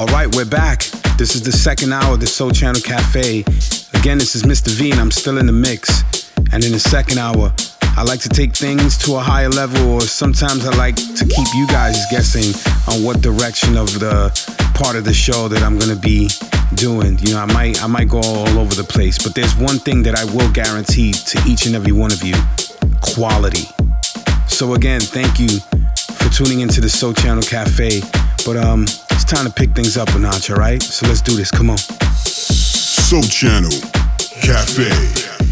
All right, we're back. This is the second hour of the Sole Channel Cafe. Again, this is Mr. V, and I'm still in the mix. And in the second hour, I like to take things to a higher level, or sometimes I like to keep you guys guessing on what direction of the part of the show that I'm gonna be doing. You know, I might I might go all over the place, but there's one thing that I will guarantee to each and every one of you: quality. So again, thank you for tuning into the Sole Channel Cafe. But um, time to pick things up a notch, all right? So let's do this. Come on. Sole Channel Cafe.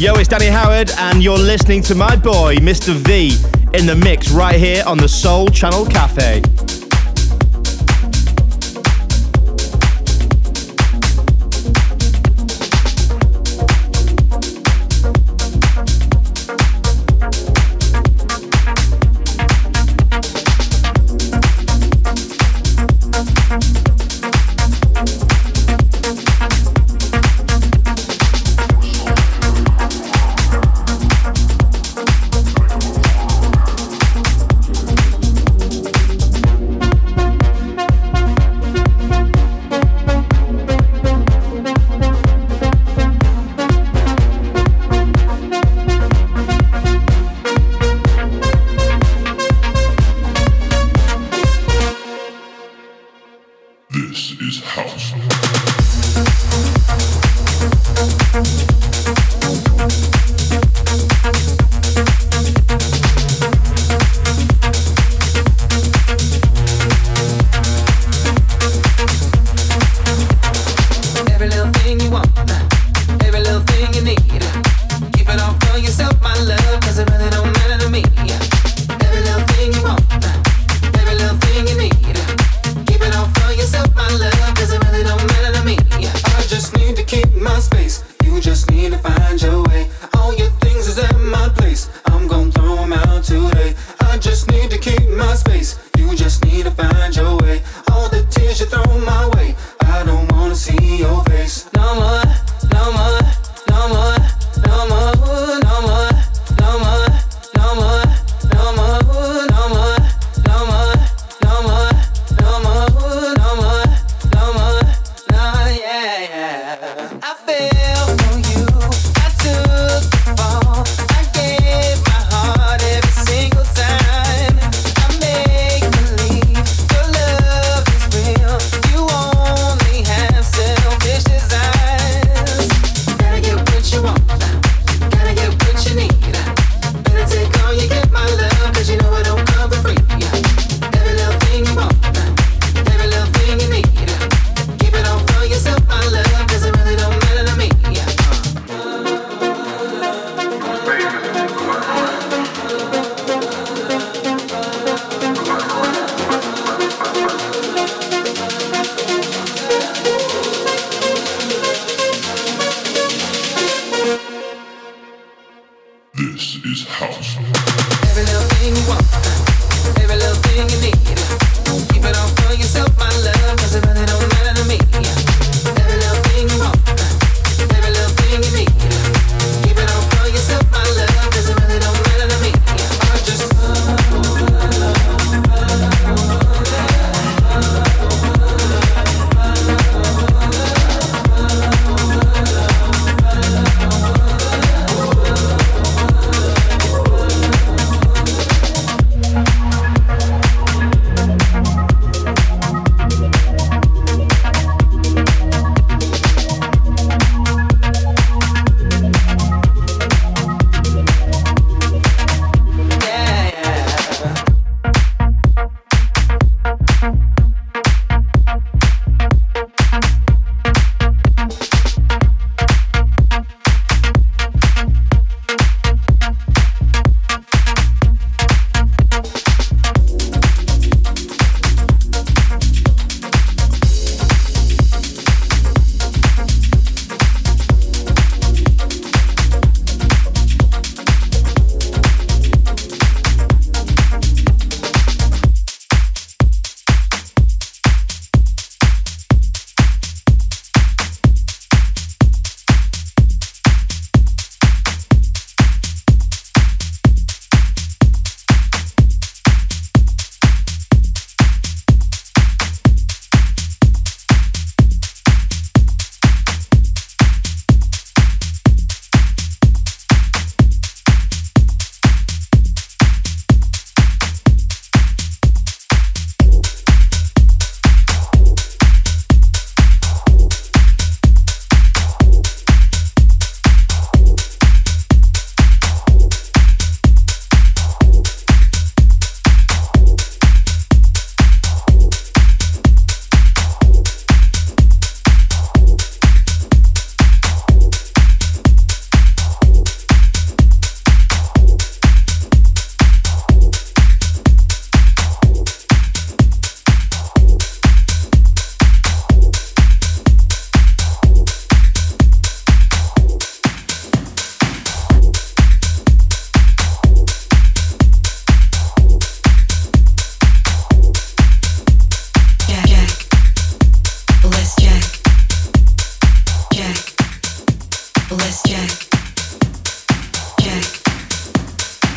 Danny Howard, and you're listening to my boy, Mr. V, in the mix right here on the Sole Channel Cafe.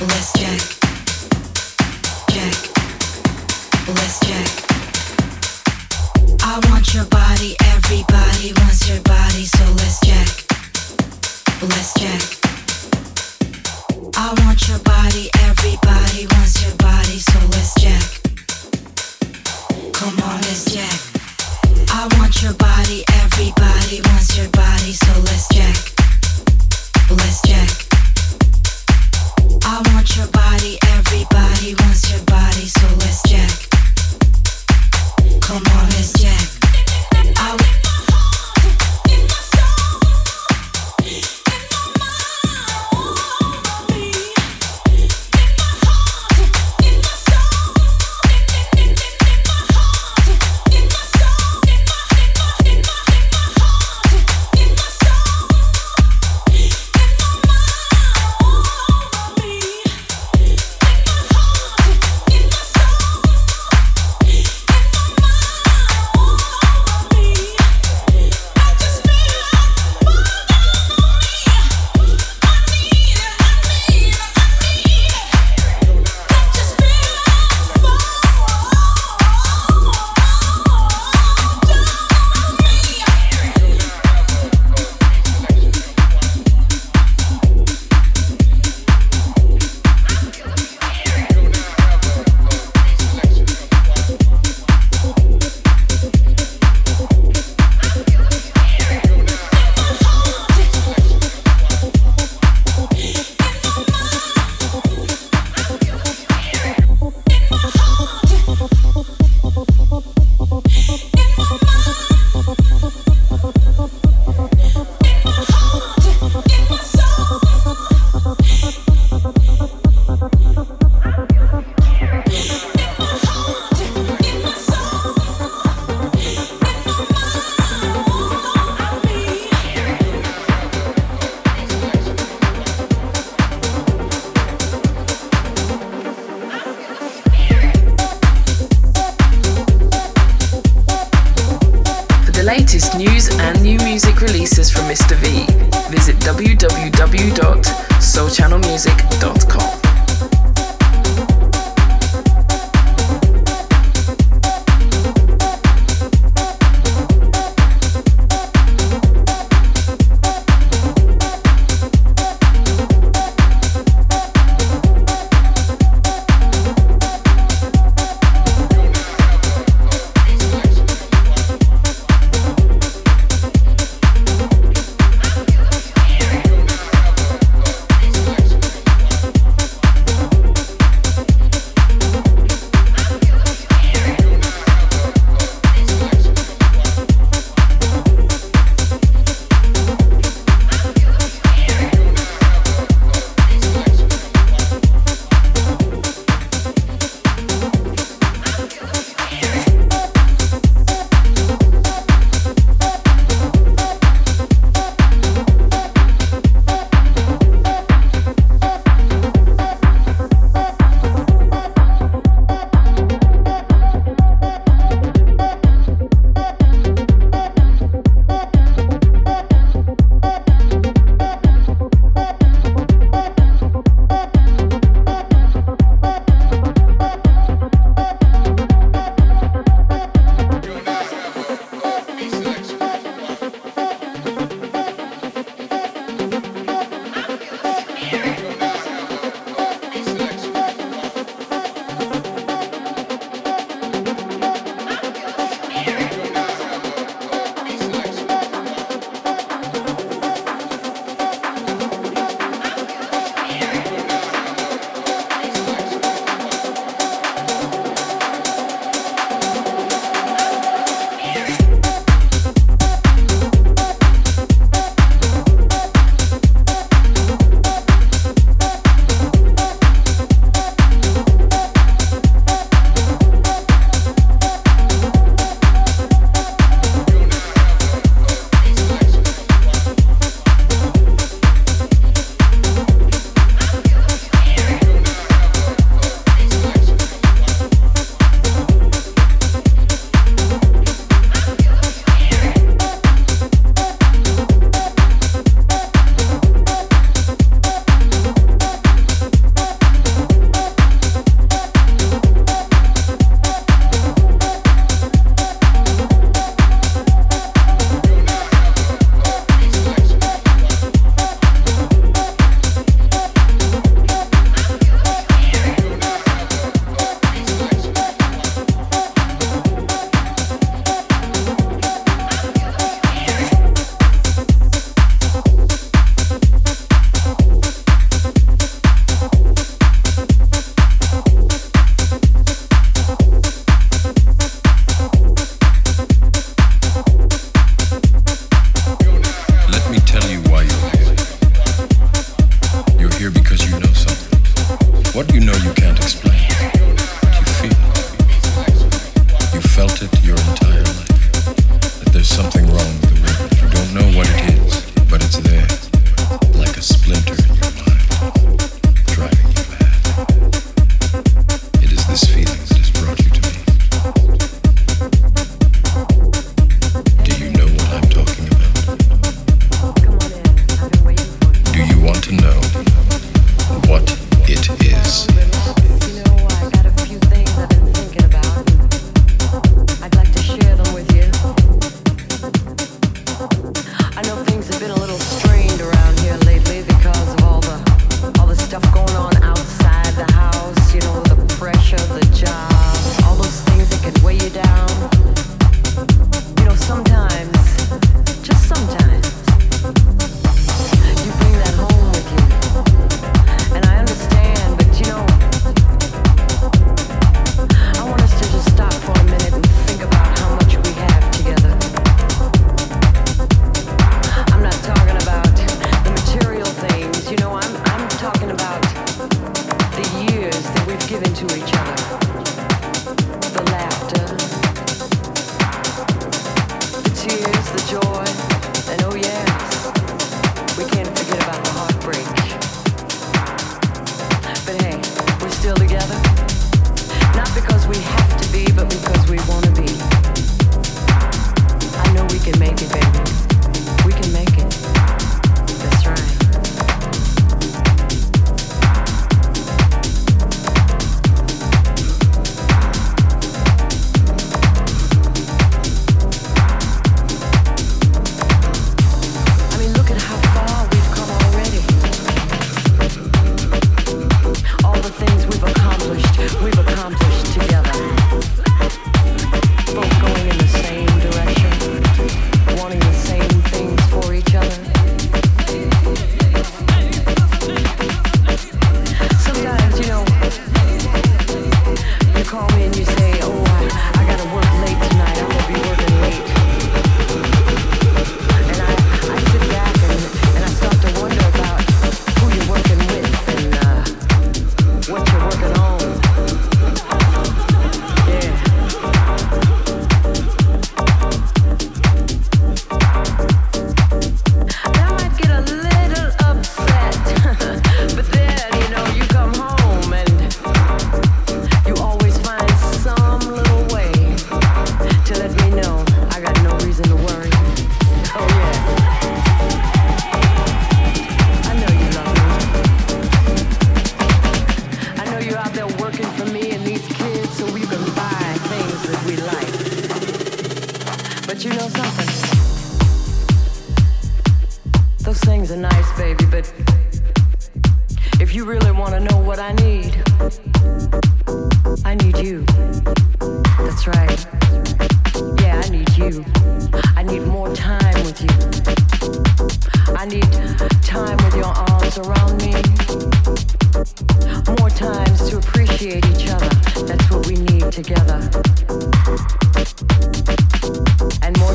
Listen.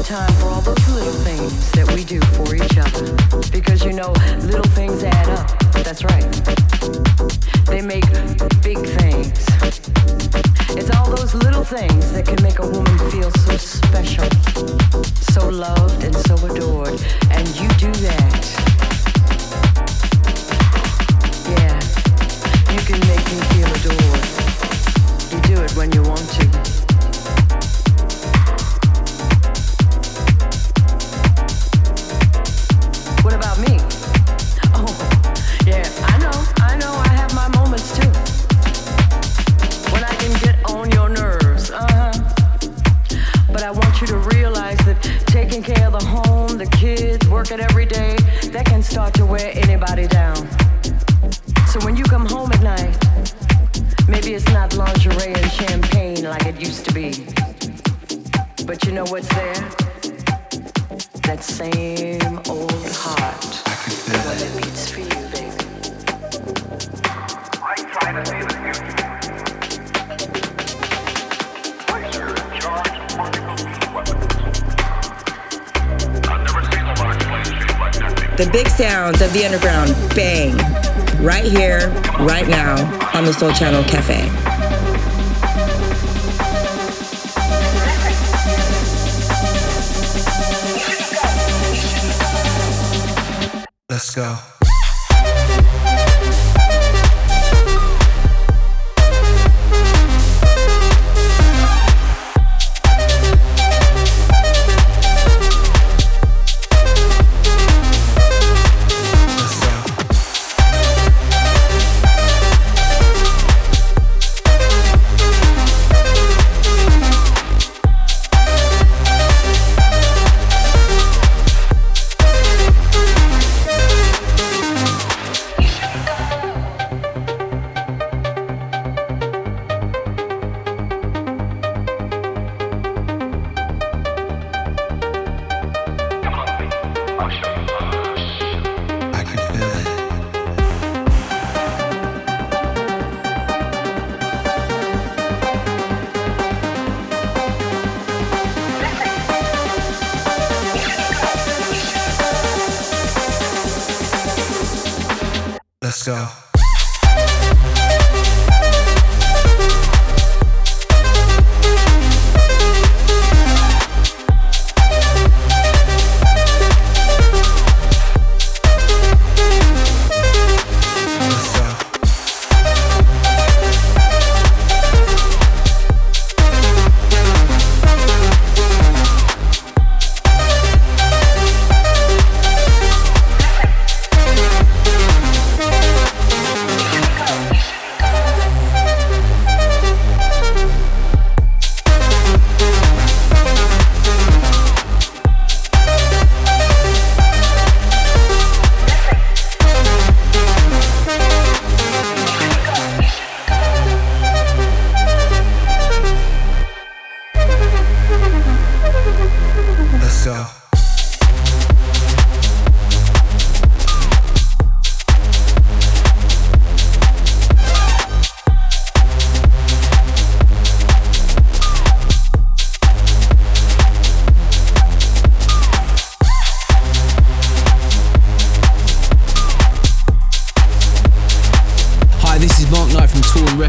time for all those little things that we do for each other. Because you know, little things add up. That's right. They make big things. It's all those little things that can make a woman feel so special, so loved, and so adored. And you do that. Yeah, you can make me feel adored. You do it when you want to. sounds of the underground bang right here, right now on the Sole Channel Cafe.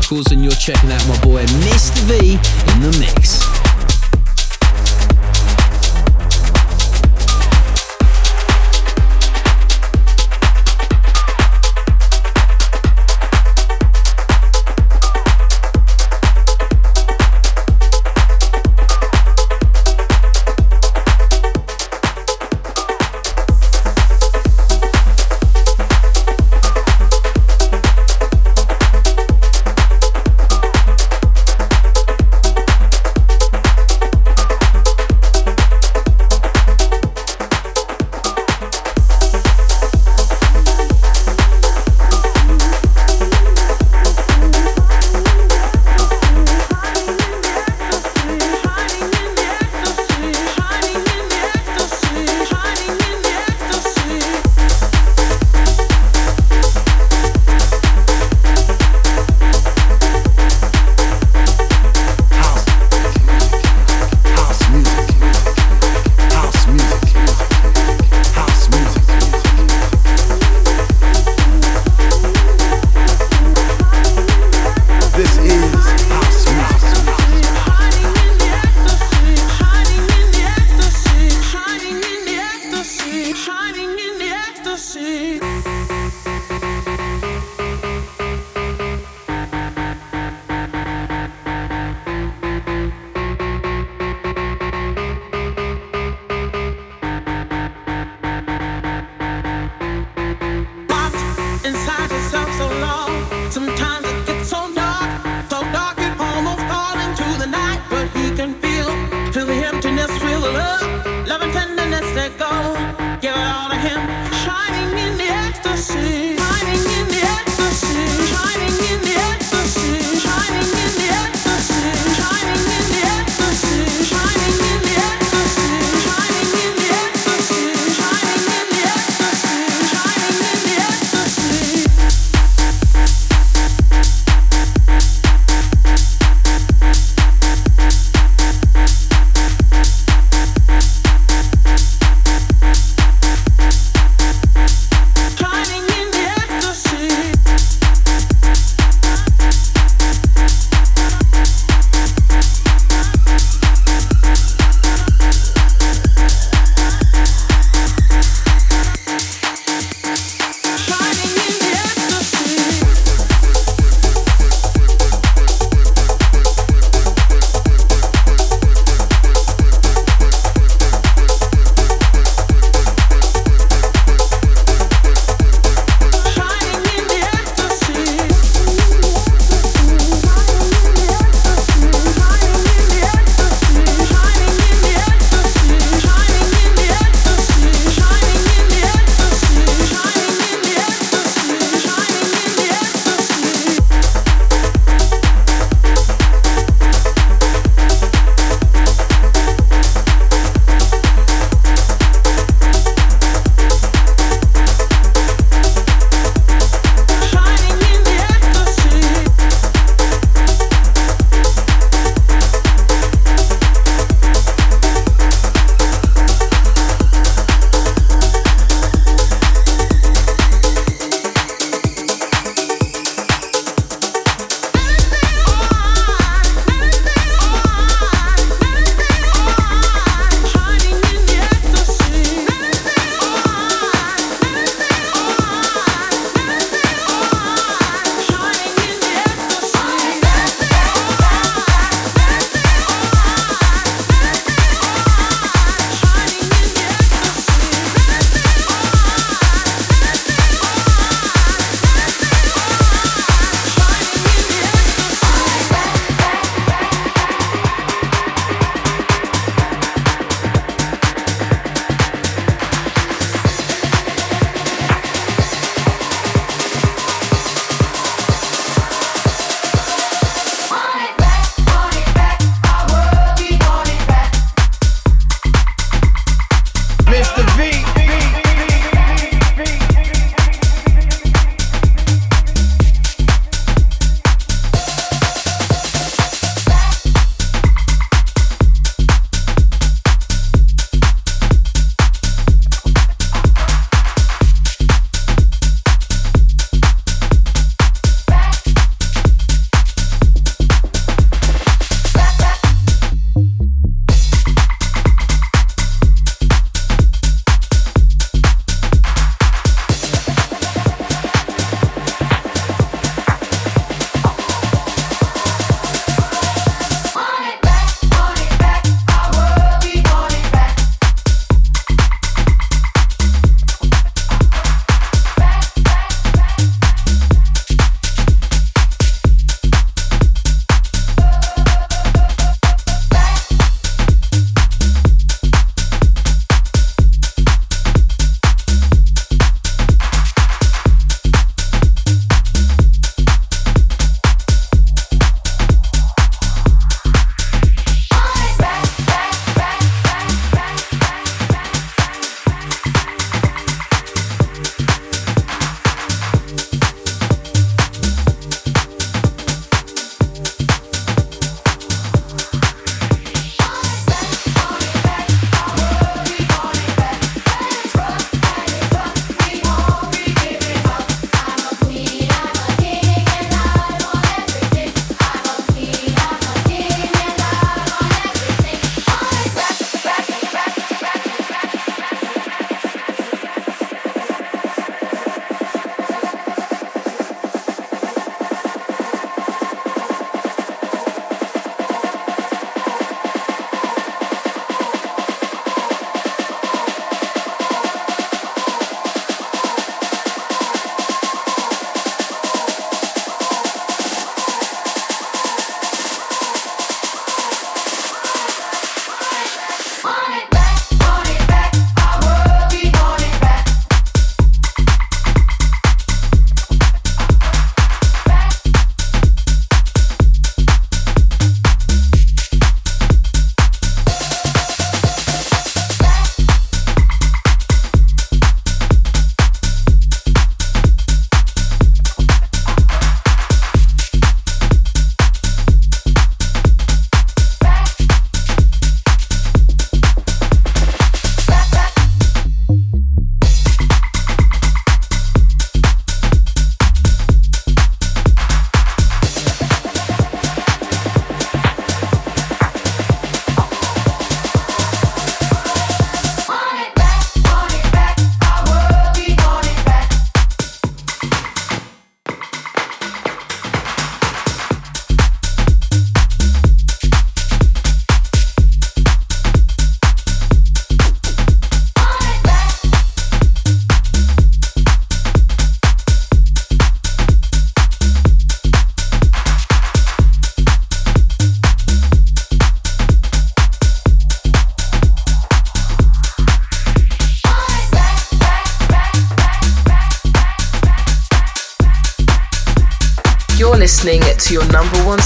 And you're checking out my boy Mr. V in the mix.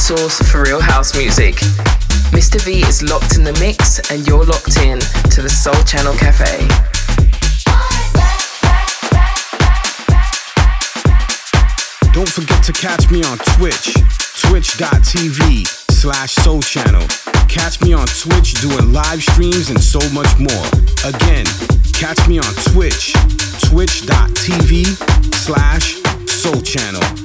Source for real house music. Mr. V is locked in the mix, and you're locked in to the Sole Channel Cafe. Don't forget to catch me on Twitch, twitch.tv slash sole channel. Catch me on Twitch doing live streams and so much more. Again, catch me on Twitch, twitch.tv slash sole channel.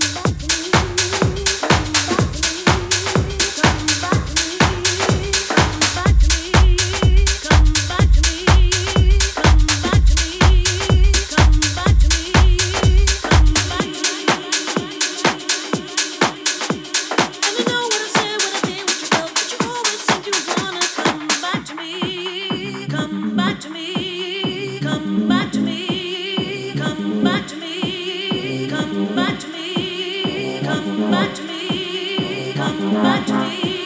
Listening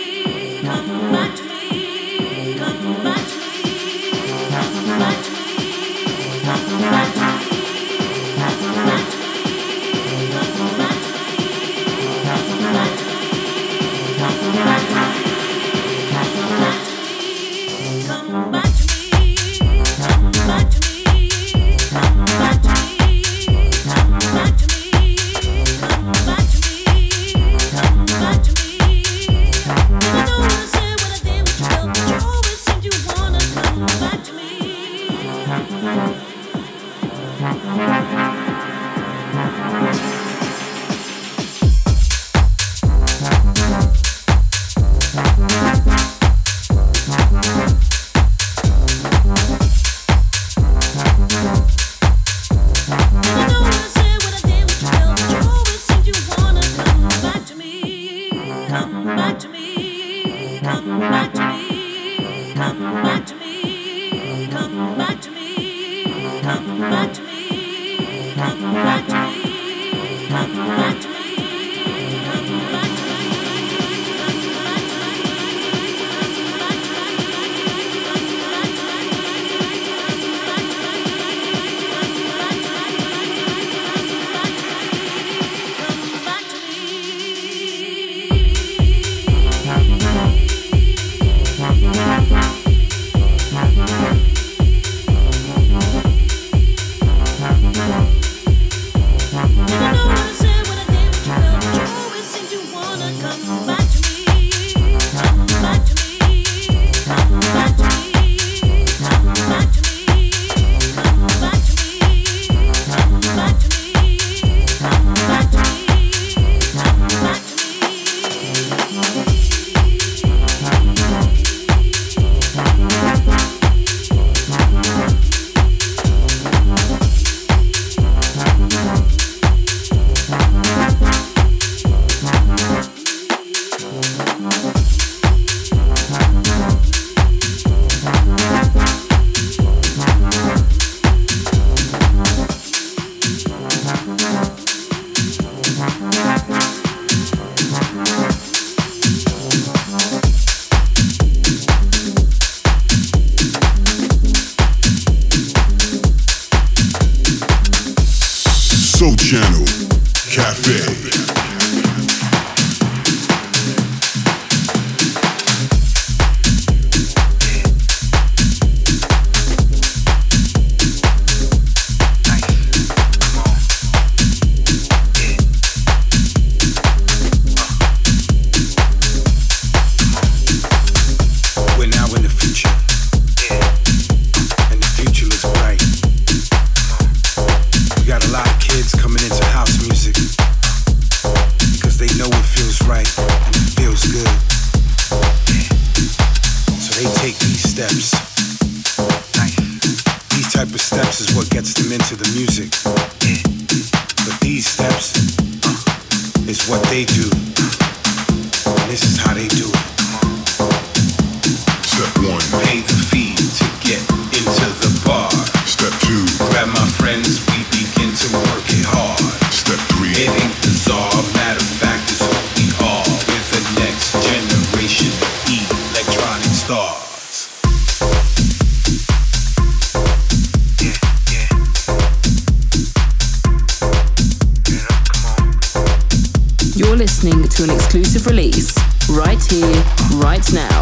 right now,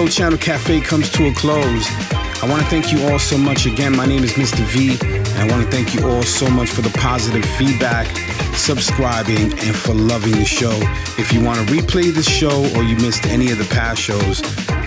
Sole Channel Cafe comes to a close. I want to thank you all so much again. My name is Mr. V, and I want to thank you all so much for the positive feedback, subscribing, and for loving the show. If you want to replay the show or you missed any of the past shows,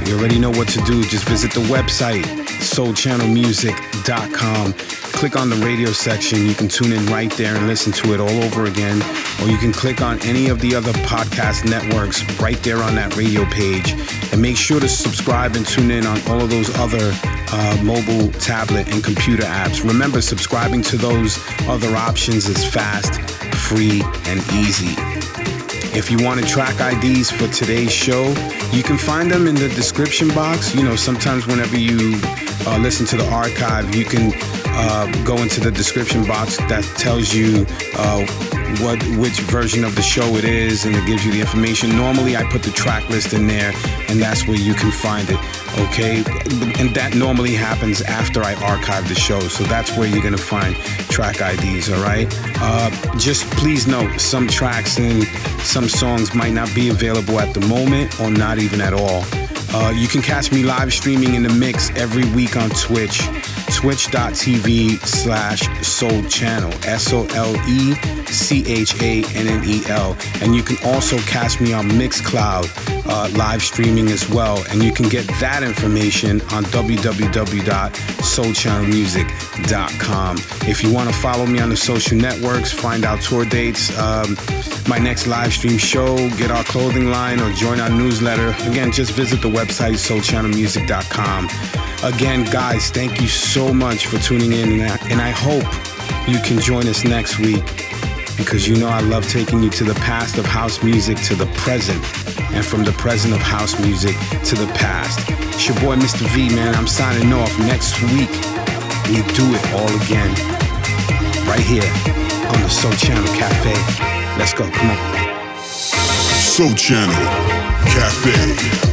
you already know what to do. Just visit the website, solechannelmusic.com click on the radio section. You can tune in right there and listen to it all over again. Or you can click on any of the other podcast networks right there on that radio page. And make sure to subscribe and tune in on all of those other uh, mobile, tablet, and computer apps. Remember, subscribing to those other options is fast, free, and easy. If you want to track IDs for today's show, you can find them in the description box. You know, sometimes whenever you uh, listen to the archive, you can uh, go into the description box that tells you uh, what which version of the show it is, and it gives you the information. Normally, I put the track list in there, and that's where you can find it. Okay, and that normally happens after I archive the show, so that's where you're gonna find track IDs. All right. Uh, just please note, some tracks and some songs might not be available at the moment, or not even at all. Uh, you can catch me live streaming in the mix every week on Twitch twitch.tv slash sole channel. S-o-l-e c-h-a-n-n-e-l and you can also catch me on mixcloud uh, live streaming as well and you can get that information on www.solechannelmusic.com if you want to follow me on the social networks find out tour dates um, my next live stream show get our clothing line or join our newsletter again just visit the website solechannelmusic.com Again, guys, thank you so much for tuning in, and I hope you can join us next week because you know I love taking you to the past of house music to the present, and from the present of house music to the past. It's your boy, Mr. V, man. I'm signing off. Next week, we do it all again, right here on the Sole Channel Cafe. Let's go, come on. Sole Channel Cafe.